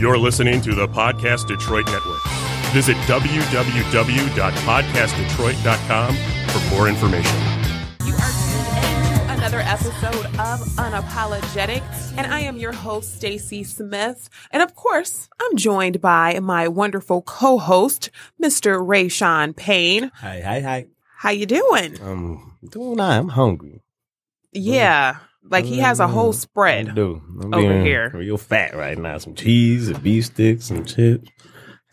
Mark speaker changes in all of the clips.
Speaker 1: You're listening to the Podcast Detroit Network. Visit www.podcastdetroit.com for more information.
Speaker 2: You are tuned into another episode of Unapologetic, and I am your host, Stacie Smith. And of course, I'm joined by my wonderful co-host, Mr. Rayshawn Payne.
Speaker 3: Hi, hi, hi.
Speaker 2: How you doing?
Speaker 3: Um, doing all right. I'm hungry.
Speaker 2: Yeah, like he has a whole spread.
Speaker 3: I do. I'm
Speaker 2: over
Speaker 3: being
Speaker 2: here.
Speaker 3: Real fat right now. Some cheese, and beef sticks, some chips.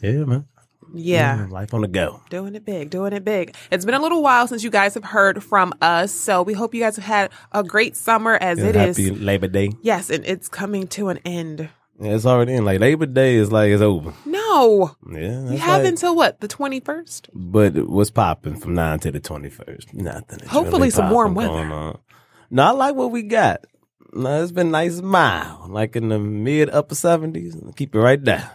Speaker 3: Yeah, man.
Speaker 2: Yeah.
Speaker 3: Life on the go.
Speaker 2: Doing it big, doing it big. It's been a little while since you guys have heard from us, so we hope you guys have had a great summer as
Speaker 3: Yeah,
Speaker 2: it is.
Speaker 3: happy Labor Day.
Speaker 2: Yes, and it's coming to an end.
Speaker 3: Yeah, it's already in. Like Labor Day is like it's over.
Speaker 2: No,
Speaker 3: Yeah,
Speaker 2: you
Speaker 3: that's
Speaker 2: have
Speaker 3: like-
Speaker 2: until what? The twenty first.
Speaker 3: But what's popping from nine to the twenty first? Nothing.
Speaker 2: Hopefully
Speaker 3: really
Speaker 2: some warm weather.
Speaker 3: Going on. No, I like what we got. No, it's been nice and mild, like in the mid upper seventies. Keep it right there.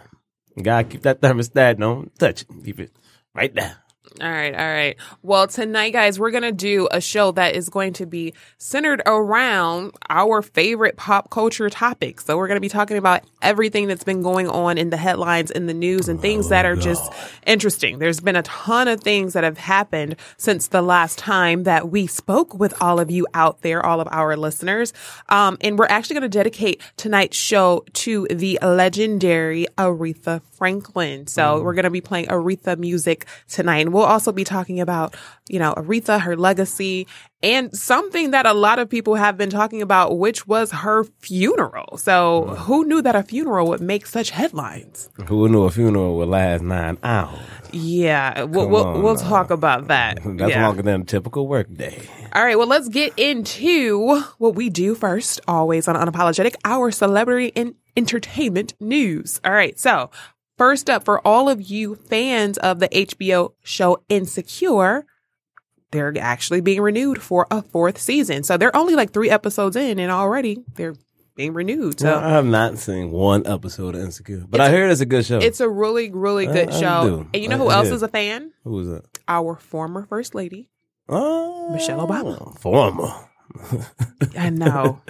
Speaker 3: Gotta keep that thermostat. Don't touch it. Keep it right there.
Speaker 2: All right, all right. Well, tonight, guys, we're going to do a show that is going to be centered around our favorite pop culture topics. So, we're going to be talking about everything that's been going on in the headlines, in the news, and things that are just interesting. There's been a ton of things that have happened since the last time that we spoke with all of you out there, all of our listeners. Um, and we're actually going to dedicate tonight's show to the legendary Aretha Franklin. So, we're going to be playing Aretha music tonight. And we'll also be talking about, you know, Aretha, her legacy, and something that a lot of people have been talking about, which was her funeral. So, who knew that a funeral would make such headlines?
Speaker 3: Who knew a funeral would last nine hours?
Speaker 2: Yeah, we'll
Speaker 3: Come
Speaker 2: we'll,
Speaker 3: on
Speaker 2: we'll talk about that.
Speaker 3: That's
Speaker 2: yeah.
Speaker 3: longer than a typical work day.
Speaker 2: All right, well, let's get into what we do first, always on Unapologetic, our celebrity and entertainment news. All right, so first up, for all of you fans of the HBO show Insecure, they're actually being renewed for a fourth season. So they're only like three episodes in, and already they're being renewed. So
Speaker 3: Well, I have not seen one episode of Insecure, but I hear it's a good show.
Speaker 2: it's a really, really good
Speaker 3: I- I
Speaker 2: show.
Speaker 3: do.
Speaker 2: And you know
Speaker 3: I-
Speaker 2: who else is a fan?
Speaker 3: Who is that?
Speaker 2: Our former first lady.
Speaker 3: Oh,
Speaker 2: Michelle Obama.
Speaker 3: Former.
Speaker 2: I know.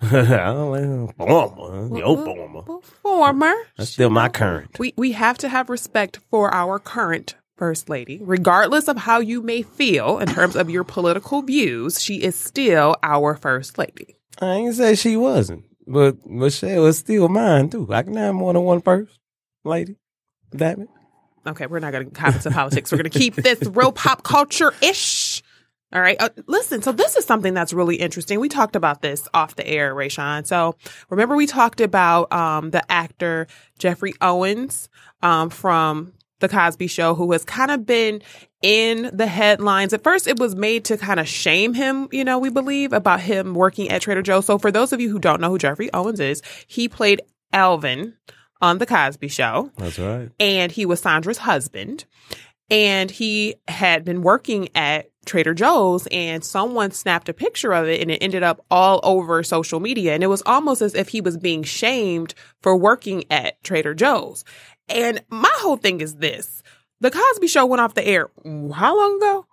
Speaker 3: I don't like former. Your former.
Speaker 2: Former.
Speaker 3: That's still my current.
Speaker 2: We we have to have respect for our current first lady, regardless of how you may feel in terms of your political views. She is still our first lady.
Speaker 3: I ain't say she wasn't, but Michelle is still mine too. I can have more than one first lady. Damn it.
Speaker 2: Okay, we're not going to comment into politics. We're going to keep this real pop culture ish. All right. Uh, listen, so this is something that's really interesting. We talked about this off the air, Rayshawn. So remember we talked about um, the actor Geoffrey Owens um, from The Cosby Show, who has kind of been in the headlines. At first, it was made to kind of shame him, you know, we believe, about him working at Trader Joe's. So for those of you who don't know who Geoffrey Owens is, he played Elvin on The Cosby Show
Speaker 3: That's right.
Speaker 2: and he was Sandra's husband. And he had been working at Trader Joe's, and someone snapped a picture of it, and it ended up all over social media. And it was almost as if he was being shamed for working at Trader Joe's. And my whole thing is this The Cosby Show went off the air how long ago?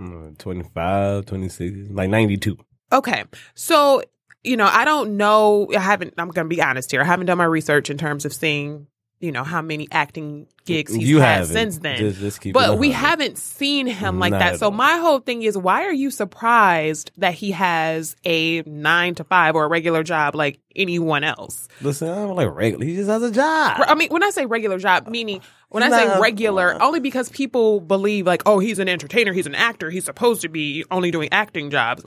Speaker 3: Mm, 25, 26, like 92.
Speaker 2: Okay. So, you know, I don't know. I haven't, I'm going to be honest here. I haven't done my research in terms of seeing, you know, how many acting gigs he's
Speaker 3: you
Speaker 2: had since then.
Speaker 3: Just, just
Speaker 2: but we haven't seen him like
Speaker 3: Not
Speaker 2: that. So my whole thing is, why are you surprised that he has a nine to five or a regular job like anyone else?
Speaker 3: Listen, I don't like regular. He just has a job.
Speaker 2: I mean, when I say regular job, meaning when I say regular, only because people believe like, oh, he's an entertainer, he's an actor, he's supposed to be only doing acting jobs.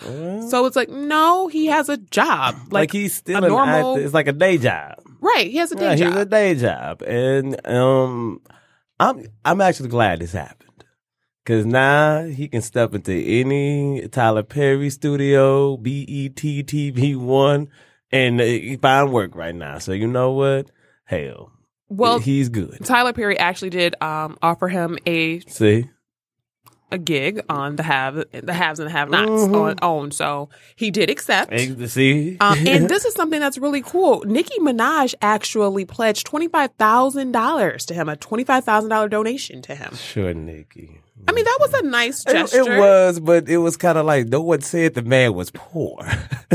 Speaker 2: So it's like, no, he has a job.
Speaker 3: Like,
Speaker 2: Like,
Speaker 3: he's still
Speaker 2: a normal-
Speaker 3: actor. It's like a day job.
Speaker 2: Right, he has a day
Speaker 3: Right,
Speaker 2: job.
Speaker 3: He's a day job, and um, I'm I'm actually glad this happened because now he can step into any Tyler Perry studio, E BET TV One, and he find work right now. So you know what? Hell,
Speaker 2: well,
Speaker 3: he's good.
Speaker 2: Tyler Perry actually did um, offer him a
Speaker 3: See,
Speaker 2: a gig on the have the haves and the have nots
Speaker 3: Mhm.
Speaker 2: on own. So he did accept.
Speaker 3: See,
Speaker 2: Um, and this is something that's really cool. Nicki Minaj actually pledged twenty five thousand dollars to him, a twenty five thousand dollar donation to him.
Speaker 3: sure, Nicki.
Speaker 2: I mean, that was a nice
Speaker 3: It,
Speaker 2: gesture.
Speaker 3: it was, but it was kind of like no one said the man was poor.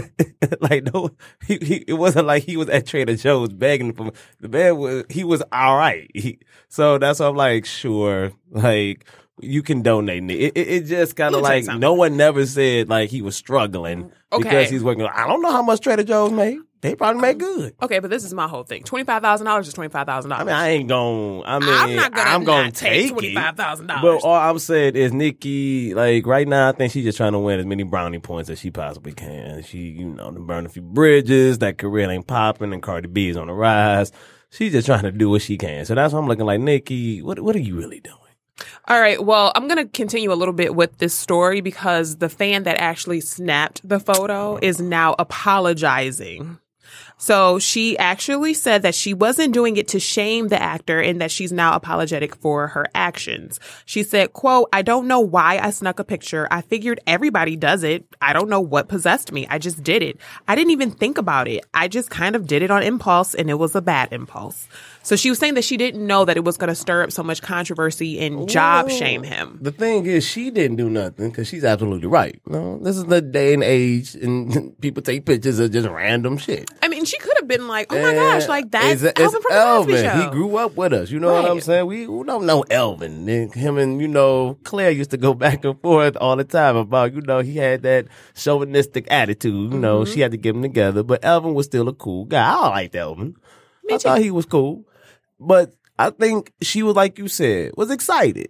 Speaker 3: like no, he, he it wasn't like he was at Trader Joe's begging for the man was he was all right. He, so that's why I'm like, sure, like you can donate. It, it, it just kind of
Speaker 2: me tell you
Speaker 3: like no one never said like he was struggling
Speaker 2: Okay.
Speaker 3: because he's working. I don't know how much Trader Joe's made. They probably made good.
Speaker 2: Okay, but this is my whole thing. Twenty five thousand dollars is twenty five thousand dollars.
Speaker 3: I
Speaker 2: dollars.
Speaker 3: mean, I ain't gonna. I mean,
Speaker 2: I'm not gonna
Speaker 3: I'm gonna
Speaker 2: take
Speaker 3: take
Speaker 2: $25,000.
Speaker 3: But all I'm saying is, Nicki, like right now, I think she's just trying to win as many brownie points as she possibly can. She, you know, to burn a few bridges. That career ain't popping, and Cardi B is on the rise. She's just trying to do what she can. So that's why I'm looking like Nicki. What What are you really doing?
Speaker 2: All right. Well, I'm going to continue a little bit with this story because the fan that actually snapped the photo is now apologizing. So she actually said that she wasn't doing it to shame the actor and that she's now apologetic for her actions. She said, quote, I don't know why I snuck a picture. I figured everybody does it. I don't know what possessed me. I just did it. I didn't even think about it. I just kind of did it on impulse and it was a bad impulse. So she was saying that she didn't know that it was going to stir up so much controversy and job shame him.
Speaker 3: The thing is, she didn't do nothing because she's absolutely right. No, this is the day and age, and people take pictures of just random shit.
Speaker 2: I mean, she could have been like, "Oh my gosh, like that's
Speaker 3: It's-
Speaker 2: Elvin from the Cosby Show."
Speaker 3: He grew up with us. You know what I'm saying? We, we don't know Elvin. And him and you know Claire used to go back and forth all the time about you know he had that chauvinistic attitude. You know
Speaker 2: Mm-hmm.
Speaker 3: she had to get him together, but Elvin was still a cool guy. I liked Elvin. I thought he was cool, but I think she was like you said was excited.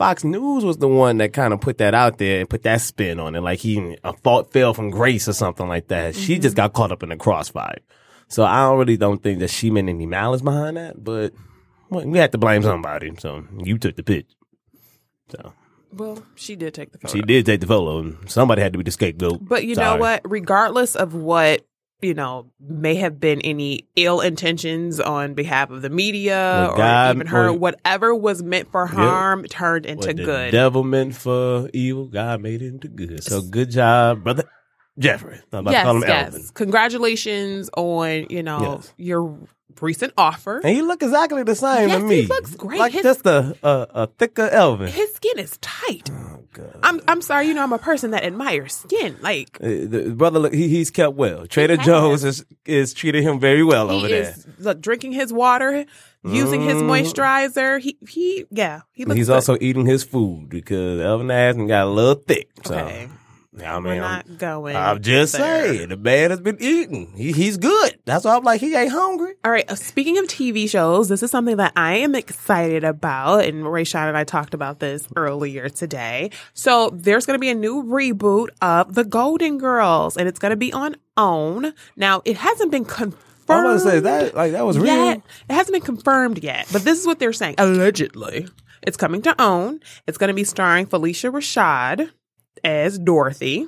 Speaker 3: Fox News was the one that kind of put that out there and put that spin on it, like he a fault fell from grace or something like that. She
Speaker 2: Mm-hmm.
Speaker 3: just got caught up in the crossfire. So I don't really don't think that she meant any malice behind that, but well, we had to blame somebody. So you took the pitch. So
Speaker 2: well, she did take the photo.
Speaker 3: she did take the photo, and somebody had to be the scapegoat.
Speaker 2: But you know what? Regardless of what you know may have been any ill intentions on behalf of the media
Speaker 3: What
Speaker 2: or
Speaker 3: God-
Speaker 2: even her,
Speaker 3: or-
Speaker 2: whatever was meant for harm turned into
Speaker 3: What the
Speaker 2: good.
Speaker 3: devil meant for evil, God made it into good. So good job, brother Geoffrey. I'm about to
Speaker 2: yes,
Speaker 3: call him
Speaker 2: yes.
Speaker 3: Elvin.
Speaker 2: Congratulations on you know
Speaker 3: Yes.
Speaker 2: your recent offer.
Speaker 3: And he look exactly the same
Speaker 2: Yes,
Speaker 3: to
Speaker 2: he looks great.
Speaker 3: Like
Speaker 2: His-
Speaker 3: just a, a a thicker Elvin.
Speaker 2: His skin is tight.
Speaker 3: Uh, God.
Speaker 2: I'm I'm sorry, you know I'm a person that admires skin. Like
Speaker 3: Uh, the brother, look, he, he's kept well. Trader
Speaker 2: has.
Speaker 3: Joe's is is treating him very well over
Speaker 2: he
Speaker 3: there.
Speaker 2: is look drinking his water, using his
Speaker 3: Mm.
Speaker 2: moisturizer. He he yeah he looks.
Speaker 3: He's
Speaker 2: good.
Speaker 3: also eating his food because Elvin ass and got a little thick. So
Speaker 2: okay.
Speaker 3: I
Speaker 2: We're
Speaker 3: mean, I'm,
Speaker 2: going.
Speaker 3: I'm just
Speaker 2: there.
Speaker 3: saying the man has been eating. He, he's good. That's why I'm like he ain't hungry.
Speaker 2: All right. uh, Speaking of TV shows, this is something that I am excited about, and Rayshawn and I talked about this earlier today. So there's going to be a new reboot of The Golden Girls, and it's going to be on OWN. Now it hasn't been confirmed.
Speaker 3: I want to say that like that was real.
Speaker 2: yet. It hasn't been confirmed yet, but this is what they're saying. Allegedly, it's coming to OWN. It's going to be starring Phylicia Rashad as Dorothy.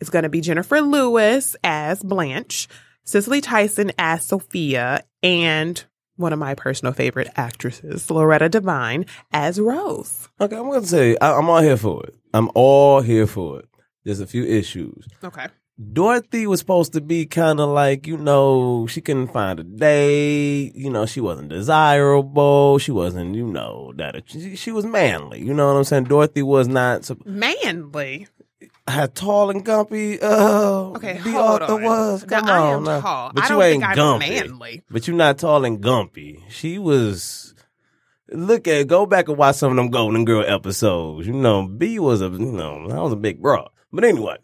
Speaker 2: It's going to be Jennifer Lewis as Blanche, Cicely Tyson as Sophia, and one of my personal favorite actresses, Loretta Devine, as Rose.
Speaker 3: Okay, I'm gonna say I, I'm all here for it. I'm all here for it. There's a few issues.
Speaker 2: Okay.
Speaker 3: Dorothy was supposed to be kind of like, you know, she couldn't find a date. You know, she wasn't desirable. She wasn't, you know, that she, she was manly. You know what I'm saying? Dorothy was not
Speaker 2: Manly.
Speaker 3: how tall and gumpy. Uh,
Speaker 2: Okay,
Speaker 3: the
Speaker 2: hold
Speaker 3: author
Speaker 2: on.
Speaker 3: was.
Speaker 2: Now,
Speaker 3: Come
Speaker 2: I
Speaker 3: on,
Speaker 2: am
Speaker 3: now.
Speaker 2: tall.
Speaker 3: but
Speaker 2: I
Speaker 3: you
Speaker 2: don't
Speaker 3: ain't
Speaker 2: think I'm
Speaker 3: gumpy.
Speaker 2: manly.
Speaker 3: But you're not tall and gumpy. She was. Look at go back and watch some of them Golden Girl episodes. You know, Bea was a you know that was a big bra. But anyway,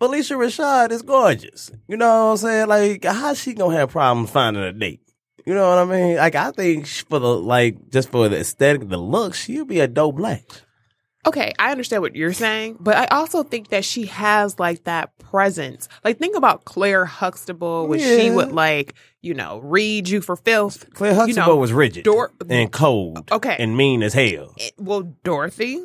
Speaker 3: Phylicia Rashad is gorgeous. You know what I'm saying? Like, how she gonna have problems finding a date? You know what I mean? Like, I think for the like just for the aesthetic, the look, she'll be a dope black.
Speaker 2: Okay, I understand what you're saying, but I also think that she has like that presence. Like think about Claire Huxtable when she would like, you know, read you for filth.
Speaker 3: Claire Huxtable
Speaker 2: know,
Speaker 3: was rigid
Speaker 2: Dor-
Speaker 3: and cold,
Speaker 2: Okay.
Speaker 3: and mean as hell.
Speaker 2: It- well, Dorothy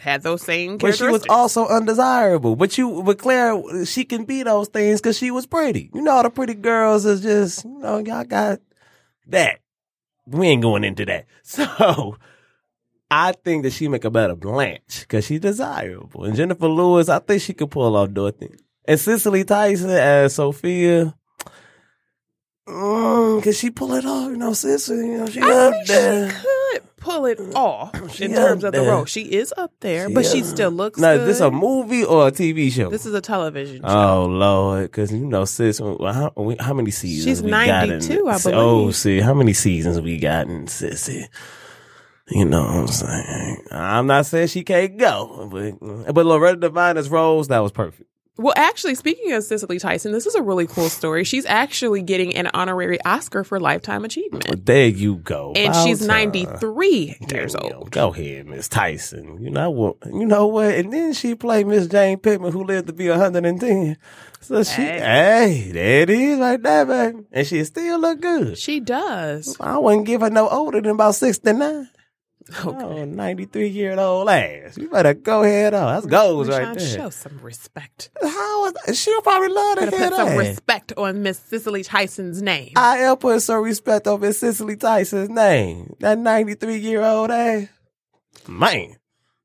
Speaker 2: had those same
Speaker 3: But she was also undesirable. But you, but Claire, she can be those things because she was pretty. You know, all the pretty girls is just, you know, y'all got that. We ain't going into that. So I think that she make a better Blanche because she's desirable. And Jennifer Lewis, I think she could pull off Dorothy. And Cicely Tyson as Sophia. Mm, can she pull it off? You know, Cicely, you know, she
Speaker 2: I
Speaker 3: up there.
Speaker 2: she could pull it mm. off oh,
Speaker 3: She
Speaker 2: in terms of the
Speaker 3: there.
Speaker 2: role. She is up there,
Speaker 3: She
Speaker 2: but she
Speaker 3: up.
Speaker 2: still looks
Speaker 3: Now,
Speaker 2: good.
Speaker 3: is this a movie or a TV show?
Speaker 2: This is a television oh, show.
Speaker 3: Oh Lord, because you know, sis, how, how many seasons?
Speaker 2: She's
Speaker 3: we got in
Speaker 2: 92, I?
Speaker 3: Oh,
Speaker 2: believe.
Speaker 3: see, how many seasons we gotten, in Sissy? You know what I'm saying? I'm not saying she can't go, but but Loretta Devine's roles that was perfect.
Speaker 2: Well, actually, speaking of Cicely Tyson, this is a really cool story. She's actually getting an honorary Oscar for lifetime achievement,
Speaker 3: There you go,
Speaker 2: and
Speaker 3: About
Speaker 2: she's
Speaker 3: time.
Speaker 2: 93 years old.
Speaker 3: Go ahead, Miss Tyson. You know what? You know what? And then she played Miss Jane Pittman, who lived to be 110. So she,
Speaker 2: Hey.
Speaker 3: hey, there it is, right there, baby. And she still look good.
Speaker 2: She does.
Speaker 3: I wouldn't give her no older than about 69.
Speaker 2: Okay.
Speaker 3: Oh, 93 year old ass. You better go ahead on. That's goals right there.
Speaker 2: Show some respect.
Speaker 3: How is, she'll probably love to
Speaker 2: Gotta put some respect on Miss Cicely Tyson's name.
Speaker 3: I am putting some respect on Miss Cicely Tyson's name. That 93 year old ass. Man,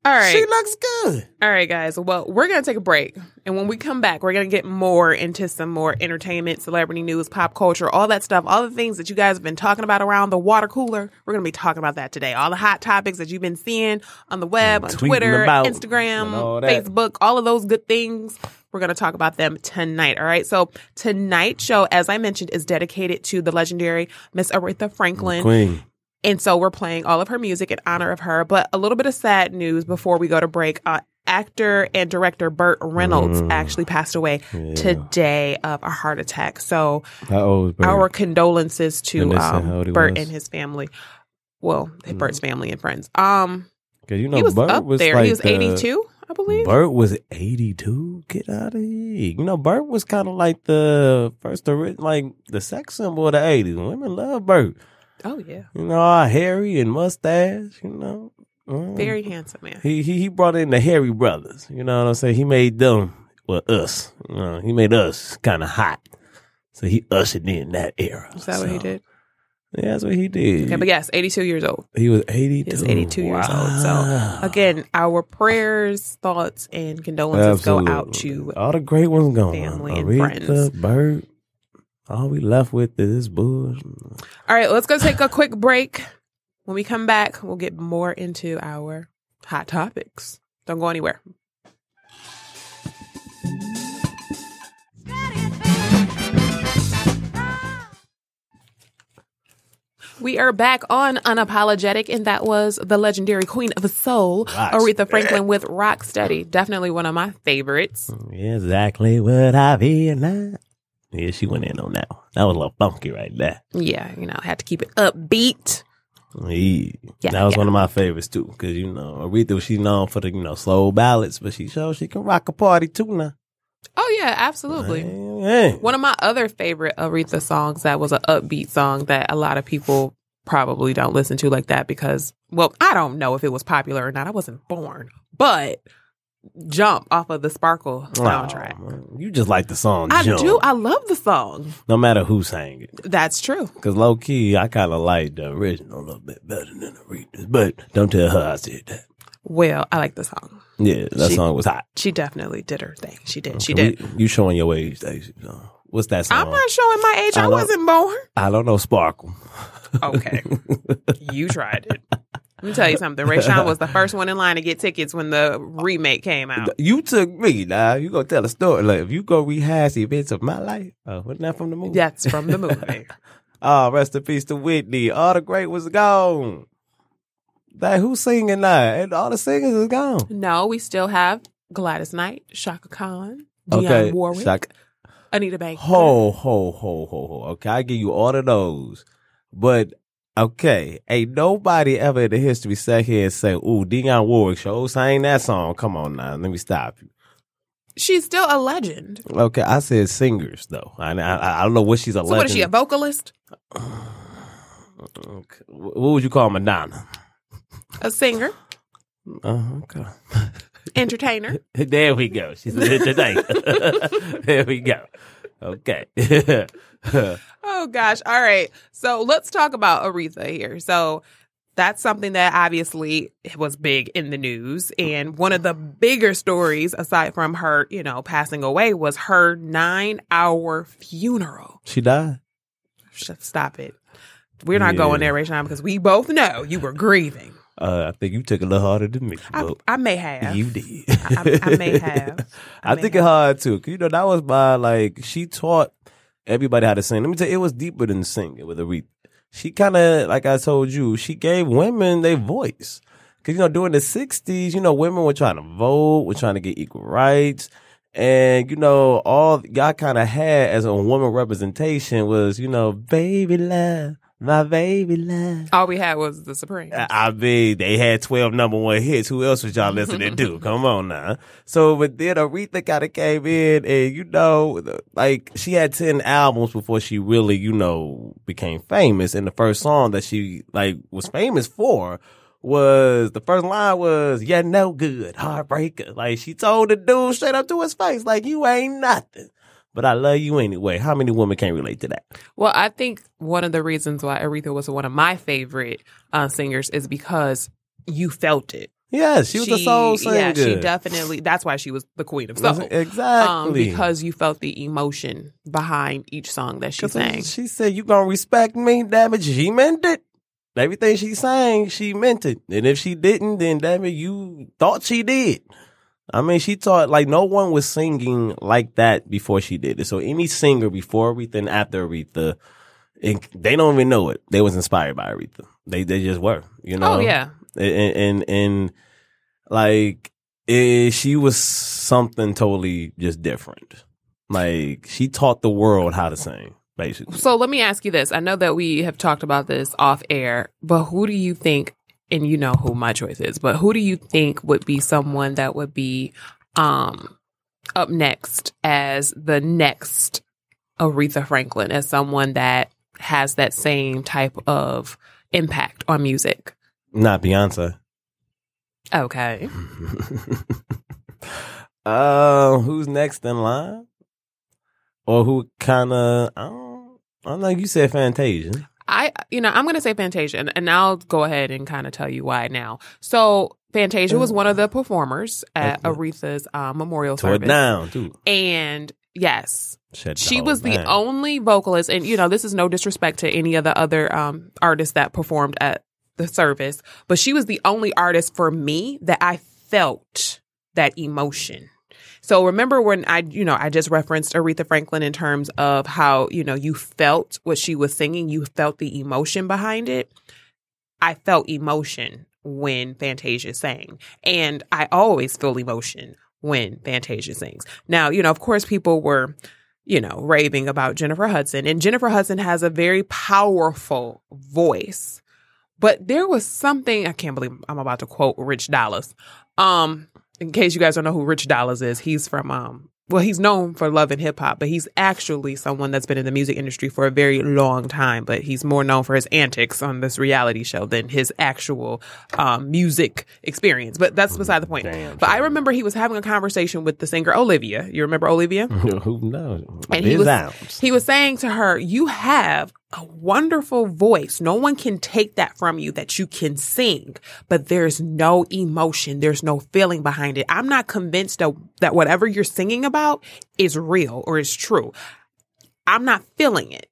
Speaker 2: All right.
Speaker 3: she looks good.
Speaker 2: All right, guys. Well, we're going to take a break. And when we come back, we're going to get more into some more entertainment, celebrity news, pop culture, all that stuff, all the things that you guys have been talking about around the water cooler. We're going to be talking about that today. All the hot topics that you've been seeing on the web, on Twitter, Instagram,
Speaker 3: all.
Speaker 2: Facebook, all of those good things. We're going to talk about them tonight. All right. So tonight's show, as I mentioned, is dedicated to the legendary Miss Aretha Franklin.
Speaker 3: Queen.
Speaker 2: And so we're playing all of her music in honor of her. But a little bit of sad news before we go to break. Uh, actor and director Burt Reynolds
Speaker 3: Mm.
Speaker 2: actually passed away today of a heart attack. So
Speaker 3: How old is Burt?
Speaker 2: our condolences to
Speaker 3: And they said how
Speaker 2: um, Burt
Speaker 3: was?
Speaker 2: and his family. Well, Burt's family and friends. Um,
Speaker 3: you know,
Speaker 2: he was
Speaker 3: Burt
Speaker 2: up
Speaker 3: was
Speaker 2: there.
Speaker 3: like
Speaker 2: he was
Speaker 3: the-
Speaker 2: 82, I believe.
Speaker 3: Burt was 82. Get out of here. You know, Burt was kind of like the first, like the sex symbol of the 80s. Women love Burt.
Speaker 2: Oh yeah,
Speaker 3: You know, all hairy and mustache, you know. Mm.
Speaker 2: very handsome man.
Speaker 3: He, he he brought in the hairy brothers. You know what I'm saying? He made them, well, us. You know, he made us kind of hot. So he ushered in that era.
Speaker 2: Is that what he did?
Speaker 3: Yeah, that's what he did.
Speaker 2: Yeah, but yes, 82 years old.
Speaker 3: he was 82.
Speaker 2: He was 82 years old. So again, our prayers, thoughts, and condolences go out to
Speaker 3: all the great ones gone.
Speaker 2: family and friends.
Speaker 3: Burt. All we left with is Bush.
Speaker 2: All right, let's go take a quick break. When we come back, we'll get more into our hot topics. Don't go anywhere. We are back on Unapologetic, and that was the legendary Queen of Soul,
Speaker 3: Rock
Speaker 2: Aretha Franklin with Rock Steady. Definitely one of my favorites.
Speaker 3: Exactly what I feel now. Yeah, she went in on that. one. That was a little funky right there.
Speaker 2: Yeah, you know, I had to keep it upbeat.
Speaker 3: Yeah.
Speaker 2: Yeah,
Speaker 3: that was
Speaker 2: yeah.
Speaker 3: one of my favorites too. Cause you know, Aretha, she's known for the, you know, slow ballads, but she shows she can rock a party too now.
Speaker 2: Oh, yeah, absolutely.
Speaker 3: Yeah.
Speaker 2: One of my other favorite Aretha songs that was an upbeat song that a lot of people probably don't listen to like that because, well, I don't know if it was popular or not. I wasn't born, but Jump off of the Sparkle soundtrack.
Speaker 3: Oh, you just like the song
Speaker 2: I
Speaker 3: Jump,
Speaker 2: do. I love the song.
Speaker 3: no matter who sang it.
Speaker 2: That's true.
Speaker 3: Cause low key, I kind of like the original a little bit better than Aretha's. But don't tell her I said that.
Speaker 2: Well, I like the song.
Speaker 3: Yeah, that
Speaker 2: She-
Speaker 3: song was hot.
Speaker 2: She definitely did her thing. She did. She
Speaker 3: We-
Speaker 2: did.
Speaker 3: you showing your age. So, What's that song?
Speaker 2: I'm not showing my age.
Speaker 3: I
Speaker 2: I, wasn't born.
Speaker 3: I don't know Sparkle.
Speaker 2: Okay. you tried it. Let me tell you something. Rayshawn was the first one in line to get tickets when the remake came out.
Speaker 3: You took me now. You gonna tell a story like if you go rehash the events of my life. Oh, wasn't that from the movie?
Speaker 2: That's from the movie.
Speaker 3: Oh, rest in peace to Whitney. All the great was gone. Like who's singing now? And all the singers is gone.
Speaker 2: No, we still have Gladys Knight, Chaka Khan, Dionne
Speaker 3: Okay,
Speaker 2: Warwick,
Speaker 3: Chaka-
Speaker 2: Anita Baker.
Speaker 3: Ho ho ho ho ho. Okay, I give you all of those, but okay, ain't nobody ever in the history sat here and say, "Ooh, Dionne Warwick show sang that song." Come on now, let me stop you.
Speaker 2: She's still a legend.
Speaker 3: Okay, I said singers though. I I, I don't know what she's a
Speaker 2: So what is she, a vocalist?
Speaker 3: Okay. What would you call Madonna?
Speaker 2: A singer?
Speaker 3: Uh, okay.
Speaker 2: Entertainer?
Speaker 3: There we go. She's a hit today. there we go. Okay.
Speaker 2: Oh gosh. All right. So let's talk about Aretha here. So that's something that obviously was big in the news. And one of the bigger stories, aside from her, you know, passing away, was her nine hour funeral.
Speaker 3: she died.
Speaker 2: Stop it. We're not
Speaker 3: Yeah.
Speaker 2: going there, Rayshawn, because we both know you were grieving.
Speaker 3: Uh, I think you took it a little harder than me.
Speaker 2: I, I may have.
Speaker 3: You did.
Speaker 2: I, I may have. I
Speaker 3: I,
Speaker 2: may
Speaker 3: think
Speaker 2: have.
Speaker 3: it hard too. You know, that was my like she taught everybody had to sing. Let me tell you, it was deeper than singing with Aretha. She kind of, like I told you, she gave women their voice. Cause you know, during the '60s, you know, women were trying to vote, were trying to get equal rights, and you know, all y'all kind of had as a woman representation was, you know, baby love, my baby love.
Speaker 2: All we had was the Supreme.
Speaker 3: I uh, I mean, they had 12 number one hits. Who else was y'all listening to? Come on now. So, but then Aretha kind of came in and, you know, like she had 10 albums before she really, you know, became famous. And the first song that she, like, was famous for was, the first line was, yeah, no good, heartbreaker. Like, she told the dude straight up to his face, like, you ain't nothing. But I love you anyway. How many women can relate to that?
Speaker 2: Well, I think one of the reasons why Aretha was one of my favorite uh, singers is because you felt it.
Speaker 3: Yes, she was a soul singer.
Speaker 2: Yeah, she definitely. That's why she was the queen of soul.
Speaker 3: Exactly.
Speaker 2: Um, because you felt the emotion behind each song that she sang.
Speaker 3: She said, "You gonna respect me? Damn it, she meant it. Everything she sang, she meant it. And if she didn't, then damn it, you thought she did. I mean, she taught like no one was singing like that before she did it. So any singer before Aretha and after Aretha, it, they don't even know it. They was inspired by Aretha. They they just were. You know.
Speaker 2: oh yeah,
Speaker 3: and and, and like eh, she was something totally just different. Like she taught the world how to sing, basically.
Speaker 2: So let me ask you this. I know that we have talked about this off air, but who do you think, and you know who my choice is, but who do you think would be someone that would be um up next as the next Aretha Franklin, as someone that has that same type of impact on music?
Speaker 3: Not Beyonce.
Speaker 2: Okay.
Speaker 3: uh, who's next in line? Or who kind of? I don't, I don't know. You said Fantasia.
Speaker 2: I, you know, I'm going to say Fantasia, and, and I'll go ahead and kind of tell you why now. So, Fantasia was one of the performers at. Aretha's uh, memorial
Speaker 3: Tore it
Speaker 2: service.
Speaker 3: down too.
Speaker 2: And yes,
Speaker 3: Shut
Speaker 2: she was the only vocalist, and you know, this is no disrespect to any of the other um, artists that performed at the service, but she was the only artist for me that I felt that emotion. So remember when I, you know, I just referenced Aretha Franklin in terms of how, you know, you felt what she was singing, you felt the emotion behind it. I felt emotion when Fantasia sang. And I always feel emotion when Fantasia sings. Now, you know, of course, people were, you know, raving about Jennifer Hudson, and Jennifer Hudson has a very powerful voice. But there was something I can't believe I'm about to quote Rich Dollaz. Um, in case you guys don't know who Rich Dollaz is, he's from um well, he's known for love and hip hop, but he's actually someone that's been in the music industry for a very long time. But he's more known for his antics on this reality show than his actual um, music experience. But that's beside the point.
Speaker 3: Damn,
Speaker 2: but I remember he was having a conversation with the singer Olivia. You remember Olivia?
Speaker 3: who knows?
Speaker 2: And he was, he was saying to her, You have a wonderful voice. No one can take that from you that you can sing, but there's no emotion. There's no feeling behind it. I'm not convinced that, that whatever you're singing about is real or is true. I'm not feeling it.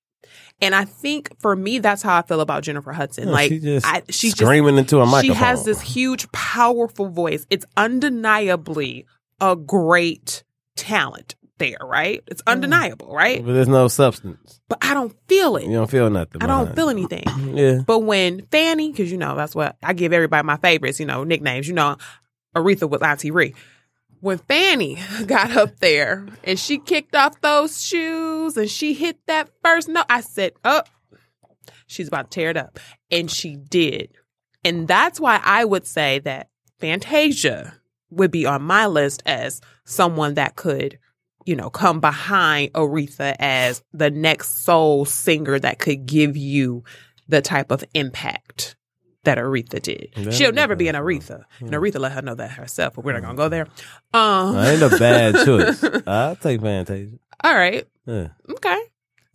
Speaker 2: And I think for me, that's how I feel about Jennifer Hudson.
Speaker 3: Yeah,
Speaker 2: like
Speaker 3: she just
Speaker 2: I, she's just
Speaker 3: screaming into a microphone.
Speaker 2: she has this huge, powerful voice. It's undeniably a great talent there, right? It's undeniable, right?
Speaker 3: but there's no substance.
Speaker 2: But I don't feel it.
Speaker 3: You don't feel nothing.
Speaker 2: I don't feel anything.
Speaker 3: Yeah.
Speaker 2: But when Fanny, because you know that's what I give everybody my favorites, you know, nicknames. You know, Aretha was Auntie Ree. When Fanny got up there and she kicked off those shoes and she hit that first note, I said, "Oh, she's about to tear it up," and she did. And that's why I would say that Fantasia would be on my list as someone that could, you know, come behind Aretha as the next soul singer that could give you the type of impact that Aretha did.
Speaker 3: That
Speaker 2: She'll never
Speaker 3: be
Speaker 2: an Aretha. And Aretha let her know that herself, but we're not gonna go there. Um
Speaker 3: I ain't a bad choice. I'll take Fantasia.
Speaker 2: all right.
Speaker 3: Yeah.
Speaker 2: Okay.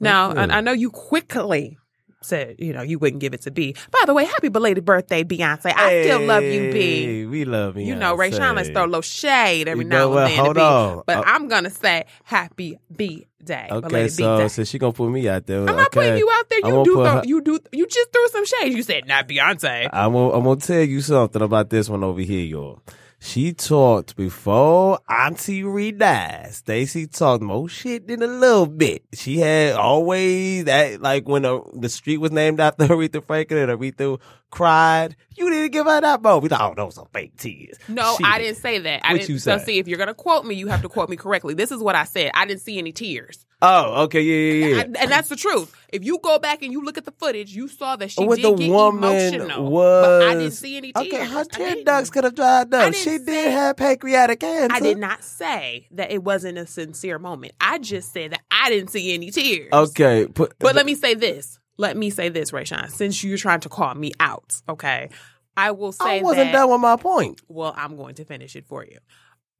Speaker 2: Now,
Speaker 3: good.
Speaker 2: and I know you quickly said, you know, you wouldn't give it to B. By the way, happy belated birthday, Beyonce. I still love you, B.
Speaker 3: Hey, We love you.
Speaker 2: You know, Rayshawn to throw a little shade every
Speaker 3: You
Speaker 2: now and
Speaker 3: what?
Speaker 2: then. to
Speaker 3: Hold
Speaker 2: B.
Speaker 3: on.
Speaker 2: But
Speaker 3: Uh,
Speaker 2: I'm gonna say happy B day.
Speaker 3: Okay,
Speaker 2: belated
Speaker 3: so
Speaker 2: B day.
Speaker 3: since she gonna put me out there,
Speaker 2: I'm not putting you out there. You do throw,
Speaker 3: her-
Speaker 2: you do you just threw some shade. You said not Beyonce.
Speaker 3: I'm gonna, I'm gonna tell you something about this one over here, y'all. She talked before Auntie Ree died. Stacie talked more shit than a little bit. She had always that, like when the, the street was named after Aretha Franklin and Aretha cried. You didn't give her that moment. We thought, oh, those are fake tears.
Speaker 2: No,
Speaker 3: She
Speaker 2: I didn't say that. I
Speaker 3: What
Speaker 2: didn't.
Speaker 3: you
Speaker 2: so see, if you're gonna quote me, you have to quote me correctly. This is what I said. I didn't see any tears,
Speaker 3: Oh, okay, yeah, yeah, yeah.
Speaker 2: I- and that's the truth. If you go back and you look at the footage, you saw that she
Speaker 3: what
Speaker 2: did
Speaker 3: the
Speaker 2: get
Speaker 3: woman
Speaker 2: emotional.
Speaker 3: was.
Speaker 2: but I didn't see any tears.
Speaker 3: Okay, her tear ducts could have dried up. She did
Speaker 2: say-
Speaker 3: have pancreatic cancer.
Speaker 2: I did not say that it wasn't a sincere moment. I just said that I didn't see any tears.
Speaker 3: Okay, put,
Speaker 2: But let me say this. Let me say this, Rayshawn, since you're trying to call me out, okay? I will say that.
Speaker 3: I wasn't
Speaker 2: that,
Speaker 3: done with my point.
Speaker 2: Well, I'm going to finish it for you.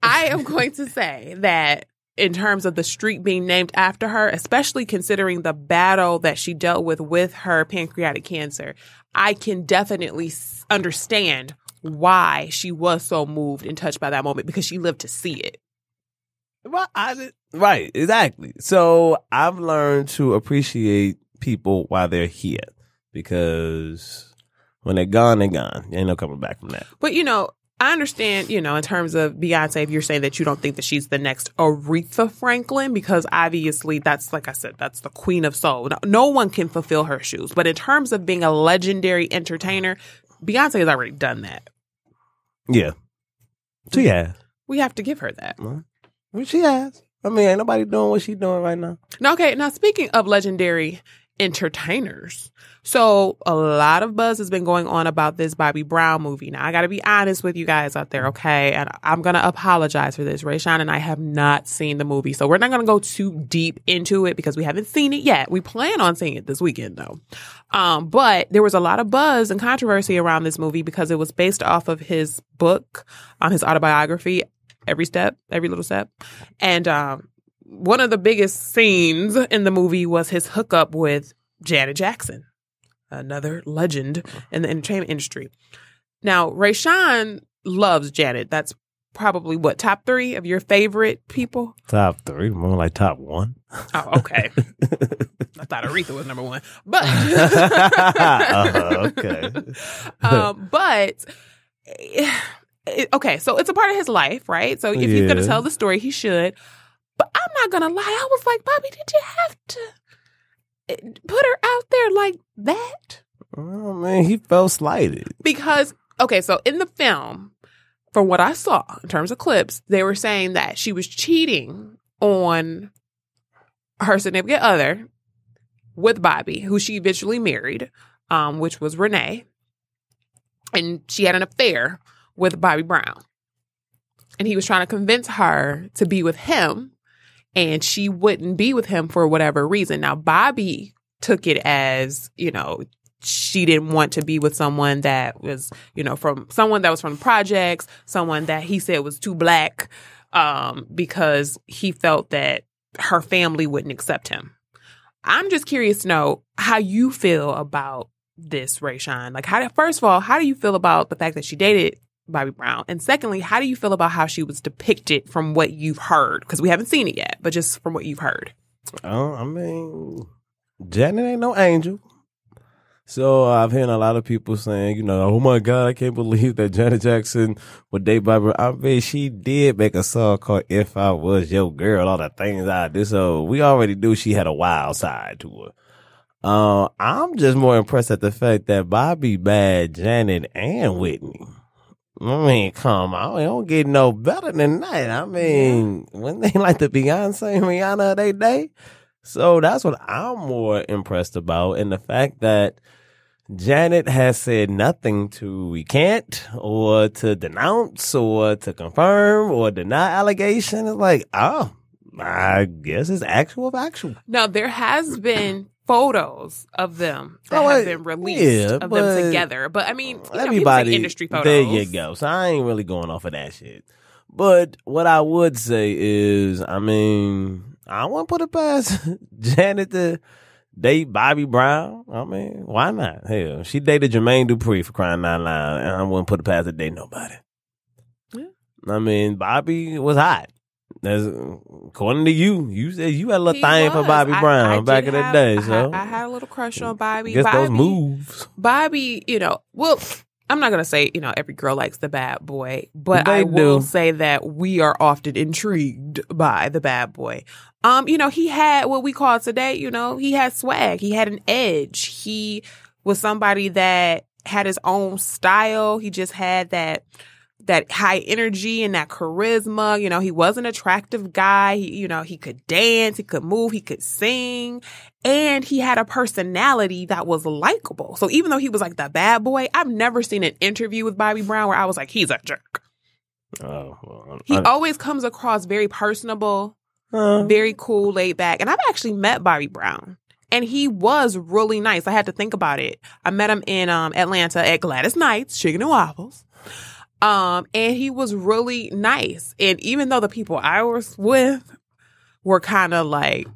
Speaker 2: I am going to say that in terms of the street being named after her, especially considering the battle that she dealt with with her pancreatic cancer, I can definitely understand why she was so moved and touched by that moment because she lived to see it.
Speaker 3: Right, I did- right, exactly. So I've learned to appreciate people while they're here because when they're gone, they're gone. Ain't no coming back from that.
Speaker 2: But you know, I understand, you know, in terms of Beyonce, if you're saying that you don't think that she's the next Aretha Franklin, because obviously that's, like I said, that's the queen of soul. No, no one can fulfill her shoes. But in terms of being a legendary entertainer, Beyonce has already done that.
Speaker 3: Yeah, she mm-hmm. has.
Speaker 2: We have to give her that.
Speaker 3: Well, she has. I mean, ain't nobody doing what she's doing right now.
Speaker 2: Now, okay, now speaking of legendary entertainers, so a lot of buzz has been going on about this Bobby Brown movie. Now, I got to be honest with you guys out there, okay? And I'm to apologize for this. Rayshawn and I have not seen the movie, so we're not to go too deep into it because we haven't seen it yet. We plan on seeing it this weekend, though. Um, but there was a lot of buzz and controversy around this movie because it was based off of his book on his autobiography, Every Step, Every Little Step. And um, one of the biggest scenes in the movie was his hookup with Janet Jackson, another legend in the entertainment industry. Now, Rayshawn loves Janet. That's probably what top three of your favorite people.
Speaker 3: Top three, more like top one.
Speaker 2: Oh, okay. I thought Aretha was number one, but
Speaker 3: Uh-huh, okay.
Speaker 2: um, but eh, it- okay, so it's a part of his life, right? So if he's gonna tell the story, he should. But I'm not gonna lie, I was like, Bobby, did you have to eh, put her out there like that?
Speaker 3: Oh man, he felt slighted.
Speaker 2: Because okay, so in the film, from what I saw in terms of clips, they were saying that she was cheating on her significant other with Bobby, who she eventually married, um, which was Renee, and she had an affair with Bobby Brown, and he was trying to convince her to be with him, and she wouldn't be with him for whatever reason. Now Bobby took it as you know she didn't want to be with someone that was, you know, from someone that was from projects, someone that he said was too black, um, because he felt that her family wouldn't accept him. I'm just curious to know how you feel about this, Rayshawn. Like, how? First of all, how do you feel about the fact that she dated Bobby Brown? And secondly, how do you feel about how she was depicted from what you've heard? Because we haven't seen it yet, but just from what you've heard.
Speaker 3: Oh, I mean, Janet ain't no angel. So I've heard a lot of people saying, you know, oh my God, I can't believe that Janet Jackson would date Barbara. I mean, she did make a song called "If I Was Your Girl." All the things I do. So we already knew she had a wild side to her. Uh, I'm just more impressed at the fact that Bobby bad Janet and Whitney. I mean, come on, it don't get no better than that. I mean, when they like the Beyonce and Rihanna they day. So that's what I'm more impressed about. And the fact that Janet has said nothing to recant or to denounce or to confirm or deny allegation. It's like, oh, I guess it's actual factual.
Speaker 2: Now there has been photos of them that
Speaker 3: Oh,
Speaker 2: have been released
Speaker 3: yeah,
Speaker 2: of them together. But I mean, you know, people take
Speaker 3: Everybody,
Speaker 2: industry photos.
Speaker 3: there you go. So I ain't really going off of that shit. But what I would say is, I mean, I won't put it past Janet to date Bobby Brown. I mean, why not? Hell, she dated Jermaine Dupri for crying out loud, and I wouldn't put it past to date nobody.
Speaker 2: Yeah.
Speaker 3: I mean, Bobby was hot. As according to you, you said you had a little
Speaker 2: He
Speaker 3: thing for. Bobby
Speaker 2: I-
Speaker 3: Brown
Speaker 2: I
Speaker 3: back in the day.
Speaker 2: I
Speaker 3: So
Speaker 2: had, I had a little crush on Bobby.
Speaker 3: guess
Speaker 2: Bobby,
Speaker 3: those moves.
Speaker 2: Bobby, you know, well, I'm not gonna say you know every girl likes the bad boy, but
Speaker 3: They
Speaker 2: I will
Speaker 3: do.
Speaker 2: say that we are often intrigued by the bad boy. Um, you know, he had what we call today, you know, he had swag, he had an edge, he was somebody that had his own style. He just had that that high energy and that charisma. You know, he was an attractive guy. He, you know, he could dance, he could move, he could sing, and he had a personality that was likable. So even though he was like the bad boy, I've never seen an interview with Bobby Brown where I was like, he's a jerk.
Speaker 3: Oh, well,
Speaker 2: He
Speaker 3: I-
Speaker 2: always comes across very personable,
Speaker 3: uh,
Speaker 2: very cool, laid back. And I've actually met Bobby Brown. And he was really nice. I had to think about it. I met him in um, Atlanta at Gladys Knight's, Chicken and Waffles. Um, and he was really nice. And even though the people I was with were kind of like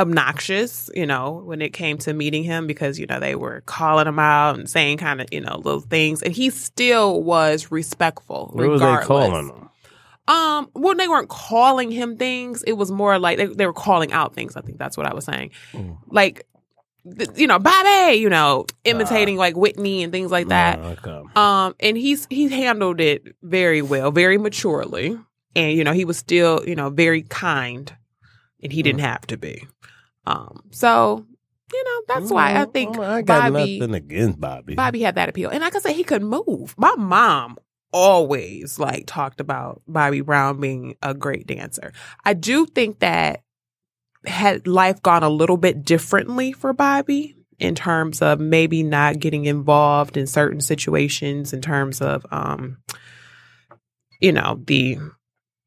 Speaker 2: obnoxious, you know, when it came to meeting him because, you know, they were calling him out and saying kind of, you know, little things. And he still was respectful.
Speaker 3: what was they
Speaker 2: regardless.
Speaker 3: calling him?
Speaker 2: Um, well, they weren't calling him things. It was more like they, they were calling out things. I think that's what I was saying.
Speaker 3: Mm.
Speaker 2: Like, you know, Bobby, you know, imitating like Whitney and things like that. Um, and he's he handled it very well, very maturely, and you know, he was still you know very kind, and he didn't have to be. Um, so you know, that's why I
Speaker 3: Mm,
Speaker 2: think
Speaker 3: I got
Speaker 2: Bobby
Speaker 3: nothing against Bobby.
Speaker 2: Bobby had that appeal. And like I said, he could move. My mom always like talked about Bobby Brown being a great dancer. I do think that had life gone a little bit differently for Bobby in terms of maybe not getting involved in certain situations in terms of um you know the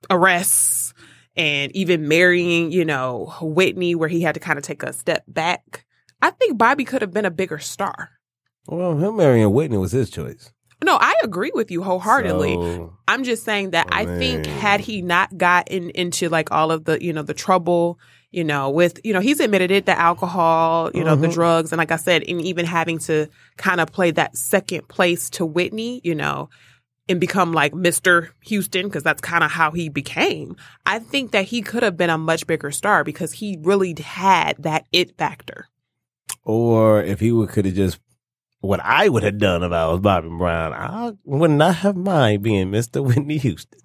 Speaker 2: arrests and even marrying, you know, Whitney where he had to kind of take a step back. I think Bobby could have been a bigger star.
Speaker 3: well, him marrying Whitney was his choice.
Speaker 2: No, I agree with you wholeheartedly.
Speaker 3: So,
Speaker 2: I'm just saying that I think had he not gotten into like all of the, you know, the trouble, you know, with, you know, he's admitted it, the alcohol, you know, the
Speaker 3: Mhm.
Speaker 2: drugs. And like I said, and even having to kind of play that second place to Whitney, you know, and become like Mr. Houston, because that's kind of how he became. I think that he could have been a much bigger star because he really had that it factor.
Speaker 3: or if he could have just what I would have done if I was Bobby Brown, I would not have mind being Mr. Whitney Houston.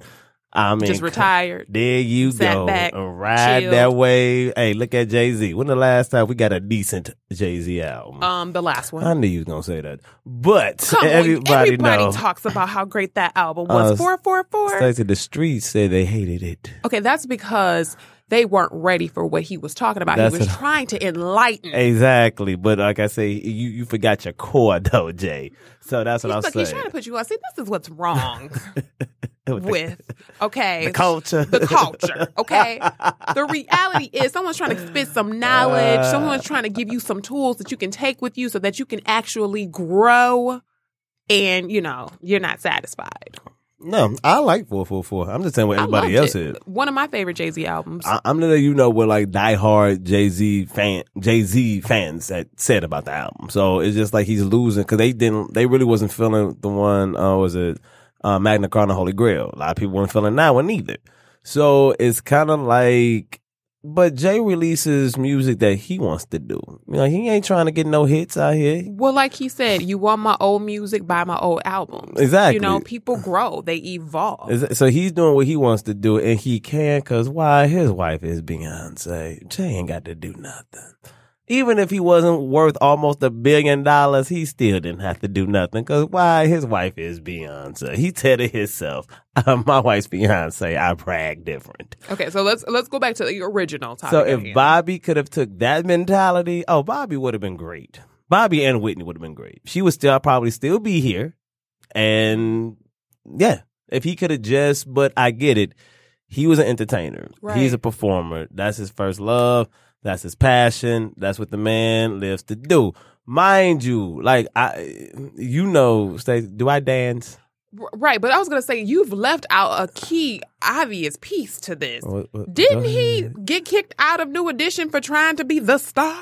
Speaker 3: I mean,
Speaker 2: just retired.
Speaker 3: There you
Speaker 2: Sat
Speaker 3: go.
Speaker 2: back,
Speaker 3: ride
Speaker 2: chilled.
Speaker 3: that way. Hey, look at Jay Z. When the last time we got a decent Jay Z album?
Speaker 2: Um, the last one.
Speaker 3: I knew you was gonna say that, but
Speaker 2: Come
Speaker 3: everybody,
Speaker 2: on, everybody
Speaker 3: know.
Speaker 2: talks about how great that album was.
Speaker 3: Uh,
Speaker 2: Four four four.
Speaker 3: Stacie, the streets said they hated it.
Speaker 2: Okay, that's because they weren't ready for what he was talking about.
Speaker 3: That's
Speaker 2: he was
Speaker 3: what-
Speaker 2: trying to enlighten.
Speaker 3: Exactly, but like I say, you you forgot your core though, Jay. So that's what
Speaker 2: he's,
Speaker 3: I'm
Speaker 2: like,
Speaker 3: saying.
Speaker 2: he's trying to put you on. See, this is what's wrong
Speaker 3: With the-
Speaker 2: okay
Speaker 3: the culture,
Speaker 2: the culture. Okay, the reality is someone's trying to spit some knowledge.
Speaker 3: Uh.
Speaker 2: someone's trying to give you some tools that you can take with you so that you can actually grow. And you know you're not satisfied.
Speaker 3: No, I like four four four. I'm just saying what everybody else
Speaker 2: it.
Speaker 3: is.
Speaker 2: One of my favorite Jay Z albums.
Speaker 3: I, I'm letting you know what like diehard Jay Z fan Jay Z fans that said about the album. So it's just like he's losing because they didn't they really wasn't feeling the one uh, was it uh, Magna Carta Holy Grail. A lot of people weren't feeling that one either. So it's kind of like, but Jay releases music that he wants to do. You know, he ain't trying to get no hits out here.
Speaker 2: Well, like he said, you want my old music, buy my old albums.
Speaker 3: Exactly.
Speaker 2: You know, people grow, they evolve.
Speaker 3: So he's doing what he wants to do, and he can because why? His wife is Beyonce. Jay ain't got to do nothing. Even if he wasn't worth almost a billion dollars, he still didn't have to do nothing because why? His wife is Beyonce. He said it himself. Uh, my wife's Beyonce. I brag different.
Speaker 2: Okay, so let's let's go back to the original topic.
Speaker 3: So if. Bobby could have took that mentality, oh, Bobby would have been great. Bobby and Whitney would have been great. She would still probably still be here, and yeah, if he could have just. But I get it. He was an entertainer.
Speaker 2: Right.
Speaker 3: He's a performer. That's his first love. That's his passion. That's what the man lives to do. Mind you, like I, you know, Stacie, do I dance?
Speaker 2: Right, but I was gonna say you've left out a key, obvious piece to this.
Speaker 3: What- what-
Speaker 2: Didn't he get kicked out of New Edition for trying to be the star?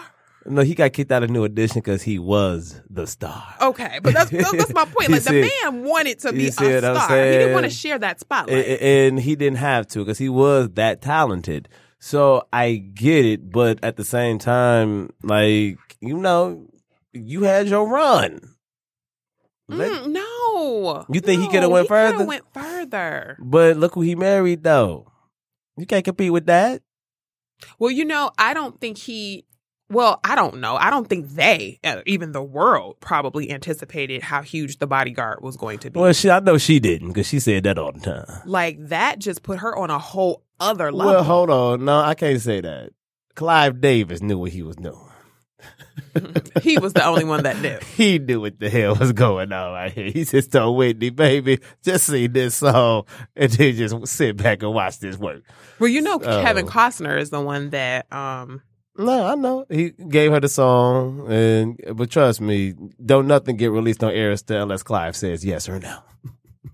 Speaker 3: No, he got kicked out of New Edition because he was the star.
Speaker 2: Okay, but that's that's my point. Like the man wanted to be a
Speaker 3: see what I'm
Speaker 2: star. He didn't want to share that spotlight.
Speaker 3: a- and he didn't have to because he was that talented. So I get it, but at the same time, like you know, you had your run. Let-
Speaker 2: Mm, no.
Speaker 3: You think he coulda went
Speaker 2: coulda
Speaker 3: further?
Speaker 2: Went further.
Speaker 3: But look who he married, though. You can't compete with that.
Speaker 2: Well, you know, I don't think he. Well, I don't know. I don't think they, uh, even the world, probably anticipated how huge the bodyguard was going to be.
Speaker 3: Well, she, I know she didn't because she said that all the time.
Speaker 2: like that just put her on a whole other level.
Speaker 3: Well, hold on. No, I can't say that. Clive Davis knew what he was doing.
Speaker 2: he was the only one that knew.
Speaker 3: He knew what the hell was going on right here. He just told Whitney, baby, just sing this song and then just sit back and watch this work.
Speaker 2: Well, you know,
Speaker 3: So-
Speaker 2: Kevin Costner is the one that. um
Speaker 3: No, I know. He gave her the song, and but trust me, don't nothing get released on Arista unless Clive says yes or no.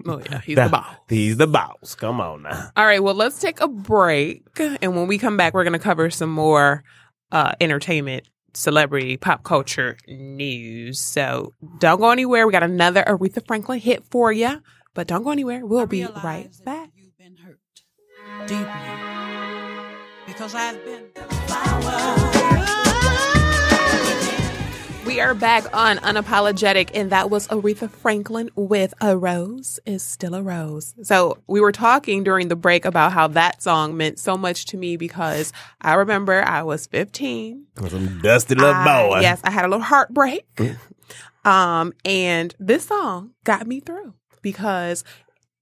Speaker 2: Oh yeah, he's the boss.
Speaker 3: He's the boss. Come on now.
Speaker 2: All right, well, let's take a break. And when we come back, we're going to cover some more uh, entertainment, celebrity, pop culture news. So don't go anywhere. We got another Aretha Franklin hit for you, but don't go anywhere. We'll be right back.
Speaker 4: You've been hurt deeply because I've been.
Speaker 2: We are back on Unapologetic, and that was Aretha Franklin with A Rose is Still a Rose. So, we were talking during the break about how that song meant so much to me because I remember I was 15
Speaker 3: Some dusty little
Speaker 2: I-
Speaker 3: boy.
Speaker 2: Yes, I had a little heartbreak. um, and this song got me through because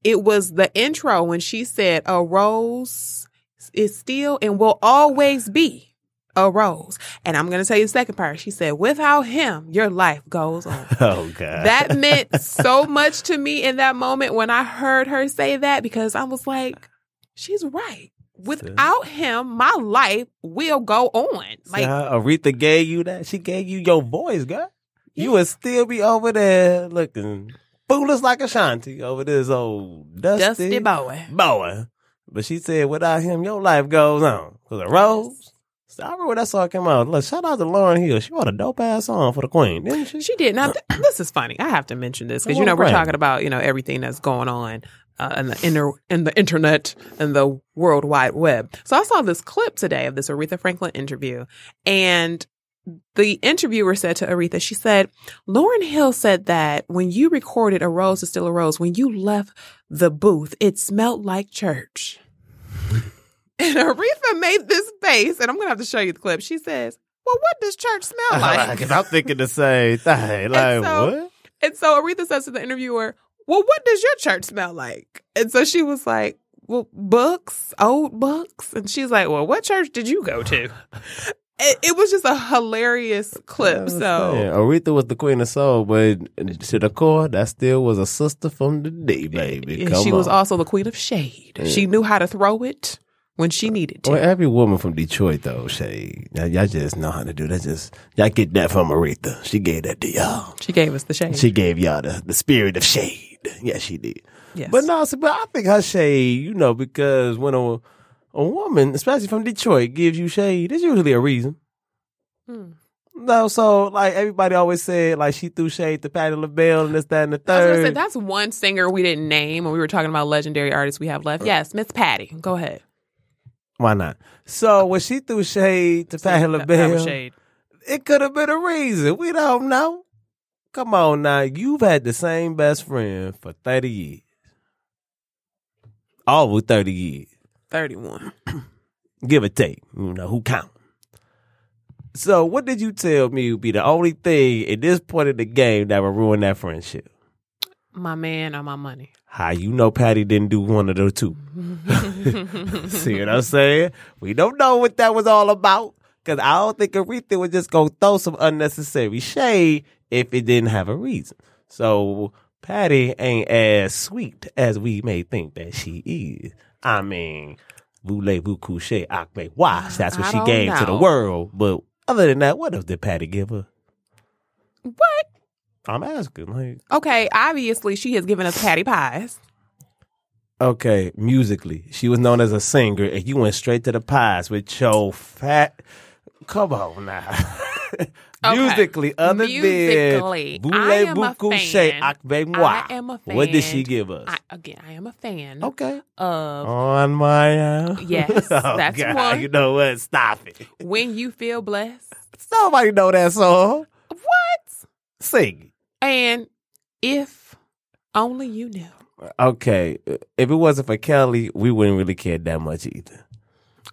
Speaker 2: it was the intro when she said, A rose is still and will always be a rose. And I'm going to tell you the second part. She said, Without him, your life goes on.
Speaker 3: Oh God.
Speaker 2: that meant so much to me in that moment when I heard her say that because I was like, she's right. Without him, my life will go on. Like,
Speaker 3: Aretha gave you that? She gave you your voice, girl. You would still be over there looking foolish like Ashanti over this old dusty,
Speaker 2: Dusty boy.
Speaker 3: boy. But she said, without him, your life goes on. Cause a rose. So I remember when that song came out. Look, shout out to Lauryn Hill. She wrote a dope ass song for the Queen, didn't she?
Speaker 2: She did. Now, th- this is funny. I have to mention this because you know we're talking about you know everything that's going on uh, in the inter in the internet and the world wide web. So I saw this clip today of this Aretha Franklin interview, and the interviewer said to Aretha, she said, Lauryn Hill said that when you recorded A Rose is Still a Rose, when you left the booth, it smelled like church. And Aretha made this face, and I'm going to have to show you the clip. She says, Well, what does church smell like?
Speaker 3: Cause I'm thinking the same thing. Like
Speaker 2: so-
Speaker 3: what?
Speaker 2: And so Aretha says to the interviewer, Well, what does your church smell like? And so she was like, Well, books, old books. And she's like, Well, what church did you go to? It, it was just a hilarious clip.
Speaker 3: Yeah,
Speaker 2: So
Speaker 3: Aretha was the queen of soul, but to the core, that still was a sister from the day, eh, baby.
Speaker 2: and
Speaker 3: Come
Speaker 2: she was also the queen of shade. She knew how to throw it when she needed to.
Speaker 3: Well, every woman from Detroit, though, Shade, y'all, just know how to do that. Just y'all get that from Aretha. She gave that to y'all.
Speaker 2: She gave us the shade.
Speaker 3: She gave y'all the, the spirit of shade. Yeah, she did.
Speaker 2: yes.
Speaker 3: But no, but I think her shade, you know, because when a a woman, especially from Detroit, gives you shade, there's usually a reason.
Speaker 2: Hmm.
Speaker 3: No, so like everybody always said, like she threw shade to Patti LaBelle and this, that, and the
Speaker 2: I was say
Speaker 3: third.
Speaker 2: that's one singer we didn't name when we were talking about legendary artists we have left. Yes, Miss Patti. Go ahead.
Speaker 3: Why not? So when she threw shade to
Speaker 2: that
Speaker 3: LaBelle,
Speaker 2: shade.
Speaker 3: it could have been a reason. We don't know. Come on now. You've had the same best friend for 30 years. Over 30 years.
Speaker 2: Thirty-one.
Speaker 3: Give or take. You know, who count? So what did you tell me would be the only thing at this point in the game that would ruin that friendship?
Speaker 2: My man or my money.
Speaker 3: How you know Patti didn't do one of those two? See what I'm saying? We don't know what that was all about. Cause I don't think Aretha would just go throw some unnecessary shade if it didn't have a reason. So Patti ain't as sweet as we may think that she is. I mean, voulez-vous coucher avec moi? Wash. That's what
Speaker 2: I
Speaker 3: she gave to the world. But other than that, what else did Patti give her?
Speaker 2: What?
Speaker 3: I'm asking. Like,
Speaker 2: Okay, obviously she has given us patty pies.
Speaker 3: Okay, musically, she was known as a singer, and you went straight to the pies with your fat. Come on now. Musically, other
Speaker 2: Musically,
Speaker 3: than
Speaker 2: I am a
Speaker 3: Voulez-vous
Speaker 2: fan.
Speaker 3: coucher moi?
Speaker 2: I am a fan.
Speaker 3: What did she give us?
Speaker 2: I, again, I am a fan
Speaker 3: okay.
Speaker 2: of
Speaker 3: On my uh,
Speaker 2: Yes,
Speaker 3: oh,
Speaker 2: that's
Speaker 3: God,
Speaker 2: one.
Speaker 3: You know what? Stop it.
Speaker 2: When You Feel Blessed.
Speaker 3: Somebody know that song.
Speaker 2: What?
Speaker 3: Sing.
Speaker 2: And If Only You Knew.
Speaker 3: Okay. If it wasn't for Kelly, we wouldn't really care that much either.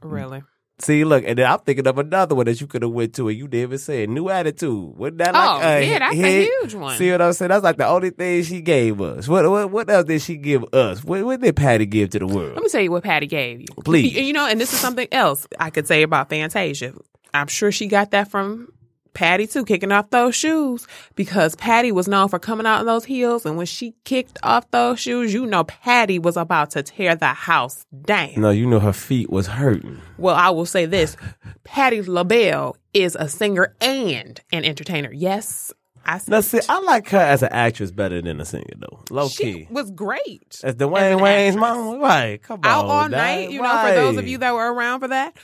Speaker 2: Really?
Speaker 3: See, look, and then I'm thinking of another one that you could have went to, and you didn't even say it. New attitude. Wasn't that
Speaker 2: Oh,
Speaker 3: like a
Speaker 2: yeah, that's a huge one.
Speaker 3: See what I'm saying? That's like the only thing she gave us. What what, what else did she give us? What, what did Patti give to the world?
Speaker 2: Let me tell you what Patti gave you.
Speaker 3: Please.
Speaker 2: You know, and this is something else I could say about Fantasia. I'm sure she got that from Patti too, kicking off those shoes because Patti was known for coming out in those heels. And when she kicked off those shoes, you know, Patti was about to tear the house down.
Speaker 3: No, you know her feet was hurting.
Speaker 2: Well, I will say this Patti LaBelle is a singer and an entertainer. Yes, I
Speaker 3: Now, see, I like her as an actress better than a singer, though. Low
Speaker 2: she
Speaker 3: key.
Speaker 2: was great.
Speaker 3: As Dwayne
Speaker 2: an
Speaker 3: Wayne's mom, right? Come on.
Speaker 2: Out
Speaker 3: on,
Speaker 2: all
Speaker 3: dog.
Speaker 2: night, you know, for those of you that were around for that.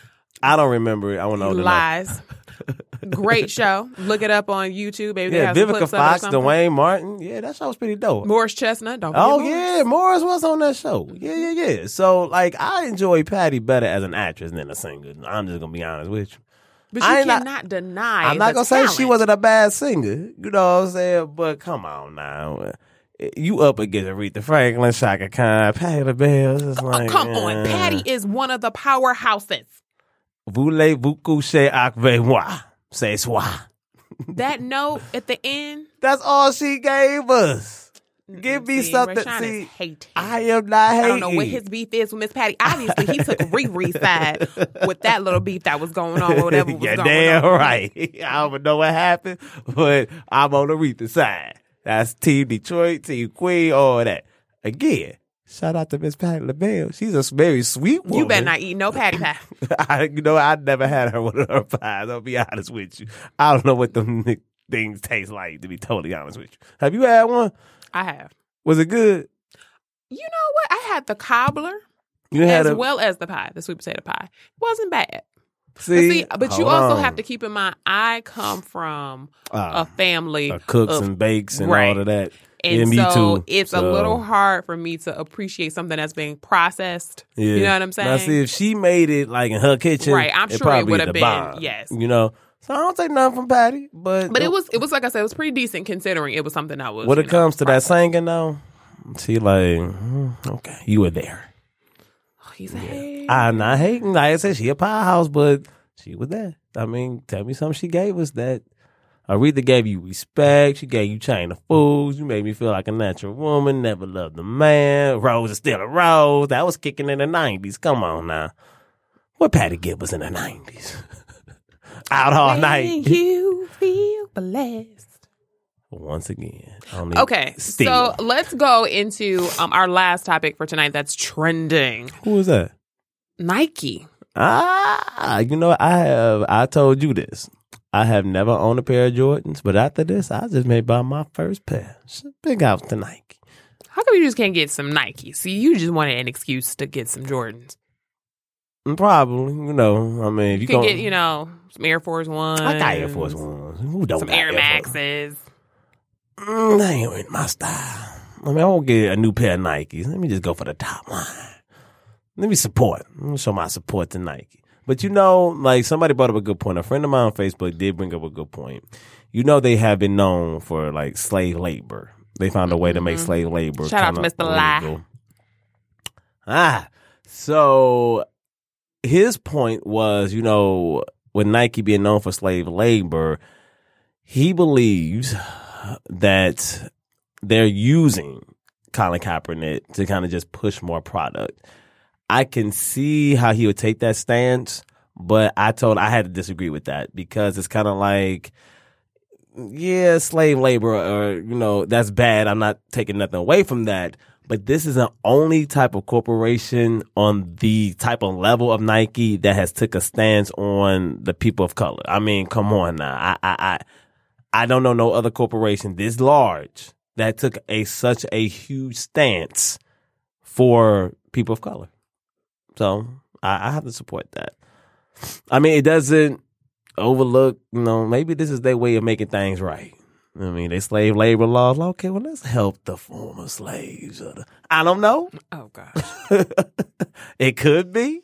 Speaker 3: I don't remember it. I want to know. the
Speaker 2: Lies. Great show. Look it up on YouTube. Maybe
Speaker 3: Yeah, Vivica
Speaker 2: clips of it or
Speaker 3: Fox. Duane Martin. Yeah, that show was pretty dope.
Speaker 2: Morris Chestnut. Don't
Speaker 3: Oh
Speaker 2: Morris.
Speaker 3: yeah, Morris was on that show. Yeah, yeah, yeah. So like, I enjoy Patti better as an actress than a singer. I'm just gonna be honest with you.
Speaker 2: But you
Speaker 3: I ain't not-
Speaker 2: cannot deny.
Speaker 3: I'm not gonna say she wasn't a bad singer. You know what I'm saying? But come on now. You up against Aretha Franklin, Chaka Khan, Patti LaBelle. It's
Speaker 2: Oh,
Speaker 3: like,
Speaker 2: come on,
Speaker 3: uh,
Speaker 2: Patti is one of the powerhouses.
Speaker 3: Voulez-vous coucher avec moi? C'est soi.
Speaker 2: That note at the end.
Speaker 3: That's all she gave us. Give me
Speaker 2: See,
Speaker 3: something.
Speaker 2: Rayshawn
Speaker 3: See,
Speaker 2: hating.
Speaker 3: I am not hating.
Speaker 2: I don't know what his beef is with Miss Patti. Obviously, he took Riri's side with that little beef that was going on, or whatever was
Speaker 3: You're
Speaker 2: going
Speaker 3: damn
Speaker 2: on.
Speaker 3: right. I don't know what happened, but I'm on Aretha side. That's Team Detroit, Team Queen, all that. Again, shout out to Miss Patti LaBelle. She's a very sweet woman.
Speaker 2: You better not eat no patty pie.
Speaker 3: I, you know, I never had her one of her pies. I'll be honest with you. I don't know what them ni- things taste like, to be totally honest with you. Have you had one?
Speaker 2: I have.
Speaker 3: Was it good?
Speaker 2: You know what? I had the cobbler
Speaker 3: You
Speaker 2: as
Speaker 3: a
Speaker 2: well as the pie, the sweet potato pie. It Wasn't bad. But
Speaker 3: see,
Speaker 2: see, but you also
Speaker 3: on.
Speaker 2: have to keep in mind, I come from
Speaker 3: Ah,
Speaker 2: a family
Speaker 3: uh, cooks
Speaker 2: of,
Speaker 3: and bakes and
Speaker 2: right.
Speaker 3: all of that.
Speaker 2: And
Speaker 3: yeah, me
Speaker 2: so
Speaker 3: too.
Speaker 2: it's a little hard for me to appreciate something that's being processed.
Speaker 3: Yeah.
Speaker 2: You know what I'm saying?
Speaker 3: Now, see, if she made it like in her kitchen,
Speaker 2: Right, I'm
Speaker 3: it
Speaker 2: sure it would've been-
Speaker 3: bomb,
Speaker 2: yes.
Speaker 3: You know, so I don't take nothing from Patti, but
Speaker 2: but it was it was like I said, it was pretty decent considering it was something that was.
Speaker 3: when it
Speaker 2: know,
Speaker 3: comes to that singing though, she like mm, okay, you were there.
Speaker 2: he's a hey.
Speaker 3: I'm not hating. Like I said, she a powerhouse, but she was there. I mean, tell me something she gave us that. Aretha gave you respect. She gave you chain of fools. You made me feel like a natural woman. Never loved a man. Rose is still a rose. That was kicking in the nineties. Come on now. What Patti give was in the nineties? Out all
Speaker 2: When
Speaker 3: night.
Speaker 2: you feel blessed.
Speaker 3: Once again.
Speaker 2: Okay, so let's go into um, our last topic for tonight. That's trending.
Speaker 3: who was that?
Speaker 2: Nike.
Speaker 3: Ah, you know, I have. I told you this. I have never owned a pair of Jordans, but after this, I just may buy my first pair. Big out to Nike.
Speaker 2: How come you just can't get some Nike? See, you just wanted an excuse to get some Jordans.
Speaker 3: Probably, you know. I mean,
Speaker 2: You
Speaker 3: you
Speaker 2: can get, you know, some Air Force Ones.
Speaker 3: I got Air Force Ones. Who don't
Speaker 2: Some Air Maxes.
Speaker 3: Mm, that ain't my style. I mean, I won't get a new pair of Nikes. Let me just go for the top line. Let me support. Let me show my support to Nike. But you know, like somebody brought up a good point. A friend of mine on Facebook did bring up a good point. You know, they have been known for like slave labor. They found a way to make slave labor.
Speaker 2: Mm-hmm. Shout out to Mr. Lie.
Speaker 3: illegal. Ah, so his point was, you know, with Nike being known for slave labor, he believes that they're using Colin Kaepernick to kind of just push more product. I can see how he would take that stance, but I told I had to disagree with that because it's kind of like, yeah, slave labor, or you know, that's bad. I'm not taking nothing away from that. But this is the only type of corporation on the type of level of Nike that has took a stance on the people of color. I mean, come on now. I I I, I don't know no other corporation this large that took a such a huge stance for people of color. So I, I have to support that. I mean, it doesn't overlook. You know, maybe this is their way of making things right. I mean, they slave labor laws. Okay, well, let's help the former slaves. Or the, I don't know.
Speaker 2: Oh gosh.
Speaker 3: it could be.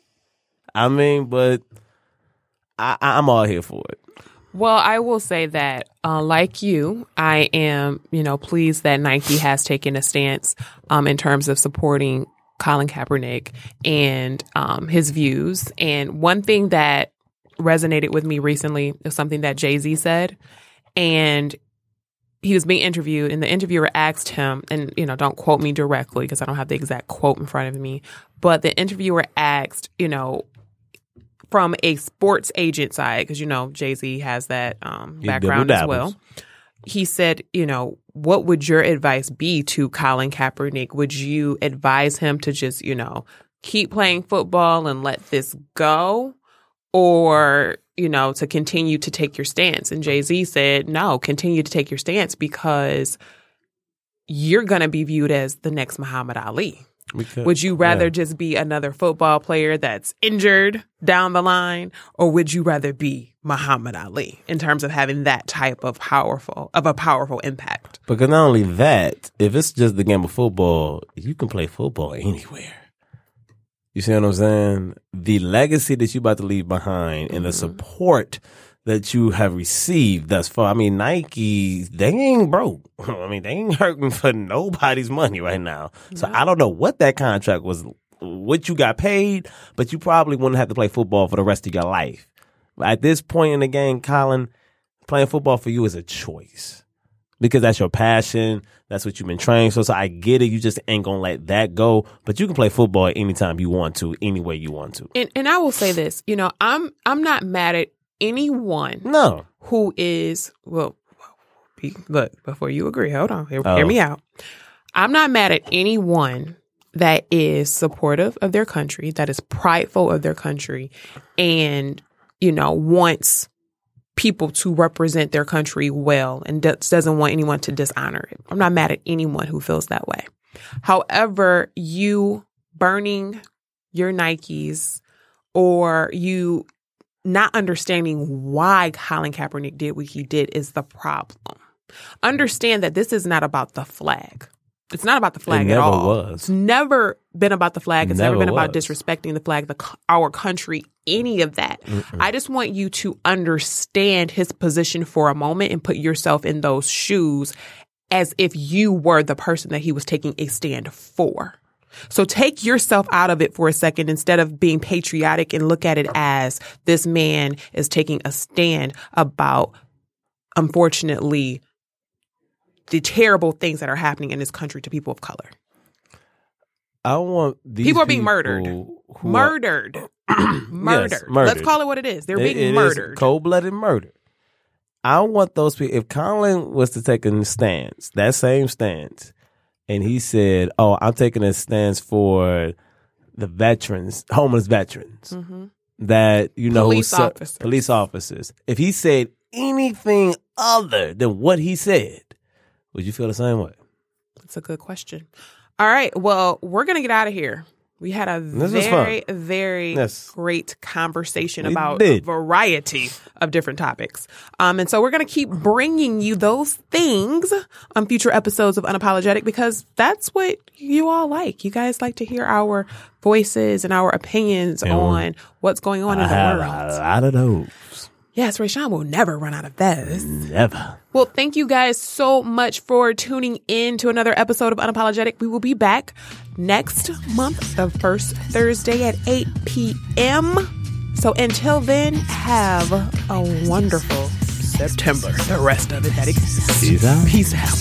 Speaker 3: I mean, but I, I'm all here for it.
Speaker 2: Well, I will say that, uh, like you, I am, you know, pleased that Nike has taken a stance um, in terms of supporting Colin Kaepernick and um, his views. And one thing that resonated with me recently is something that Jay Z said, and he was being interviewed, and the interviewer asked him, and you know, don't quote me directly because I don't have the exact quote in front of me, but the interviewer asked, you know, from a sports agent side, because you know Jay Z has that um, background as well. He said, you know, what would your advice be to Colin Kaepernick? Would you advise him to just, you know, keep playing football and let this go? Or, you know, to continue to take your stance? And Jay Z said, no, continue to take your stance because you're going to be viewed as the next Muhammad Ali. Would you rather
Speaker 3: yeah.
Speaker 2: just be another football player that's injured down the line, or would you rather be Muhammad Ali in terms of having that type of powerful of a powerful impact?
Speaker 3: Because not only that, if it's just the game of football, you can play football anywhere. You see what I'm saying? The legacy that you're about to leave behind and the mm-hmm. support that you have received thus far. I mean, Nike, they ain't broke. I mean, they ain't hurting for nobody's money right now. So I don't know what that contract was, what you got paid, but you probably wouldn't have to play football for the rest of your life. At this point in the game, Colin, playing football for you is a choice because that's your passion. That's what you've been trained. So, so I get it. You just ain't gonna let that go. But you can play football anytime you want to, any way you want to.
Speaker 2: And and I will say this, you know, I'm I'm not mad at anyone
Speaker 3: No,
Speaker 2: who is well. Look, before you agree, hold on, hear,
Speaker 3: Oh.
Speaker 2: hear me out. I'm not mad at anyone that is supportive of their country, that is prideful of their country, and you know wants people to represent their country well and does- doesn't want anyone to dishonor it. I'm not mad at anyone who feels that way. However, you burning your Nikes or you not understanding why Colin Kaepernick did what he did is the problem. Understand that this is not about the flag. It's not about the flag
Speaker 3: never
Speaker 2: at all.
Speaker 3: was.
Speaker 2: It's never been about the flag. It's never,
Speaker 3: Never
Speaker 2: been about disrespecting the flag, the our country, any of that. I just want you to understand his position for a moment and put yourself in those shoes as if you were the person that he was taking a stand for. So take yourself out of it for a second instead of being patriotic and look at it as this man is taking a stand about, unfortunately, the terrible things that are happening in this country to people of color.
Speaker 3: I want these
Speaker 2: People are being murdered.
Speaker 3: who are-
Speaker 2: Murdered. murdered.
Speaker 3: murdered.
Speaker 2: Let's call it what it is. They're being
Speaker 3: it
Speaker 2: murdered.
Speaker 3: cold-blooded murder. I want those people. If Colin was to take a stance, that same stance, and he said, "Oh, I'm taking a stance for the veterans, homeless veterans that you know, who
Speaker 2: Mm-hmm. Police
Speaker 3: ser-
Speaker 2: officers.
Speaker 3: police officers." If he said anything other than what he said, would you feel the same way?
Speaker 2: That's a good question. All right. Well, we're to get out of here. We had a
Speaker 3: This
Speaker 2: very, very
Speaker 3: Yes.
Speaker 2: great conversation
Speaker 3: We
Speaker 2: about
Speaker 3: did.
Speaker 2: a variety of different topics. Um, and so we're going to keep bringing you those things on future episodes of Unapologetic because that's what you all like. You guys like to hear our voices and our opinions
Speaker 3: Yeah.
Speaker 2: on what's going on
Speaker 3: I
Speaker 2: in the
Speaker 3: have
Speaker 2: world.
Speaker 3: a lot of those.
Speaker 2: Yes, Rayshawn will never run out of those.
Speaker 3: Never.
Speaker 2: Well, thank you guys so much for tuning in to another episode of Unapologetic. We will be back next month, the first Thursday at 8 p.m. So until then, have a wonderful September. The rest of it that exists.
Speaker 3: Peace out.
Speaker 2: Peace out.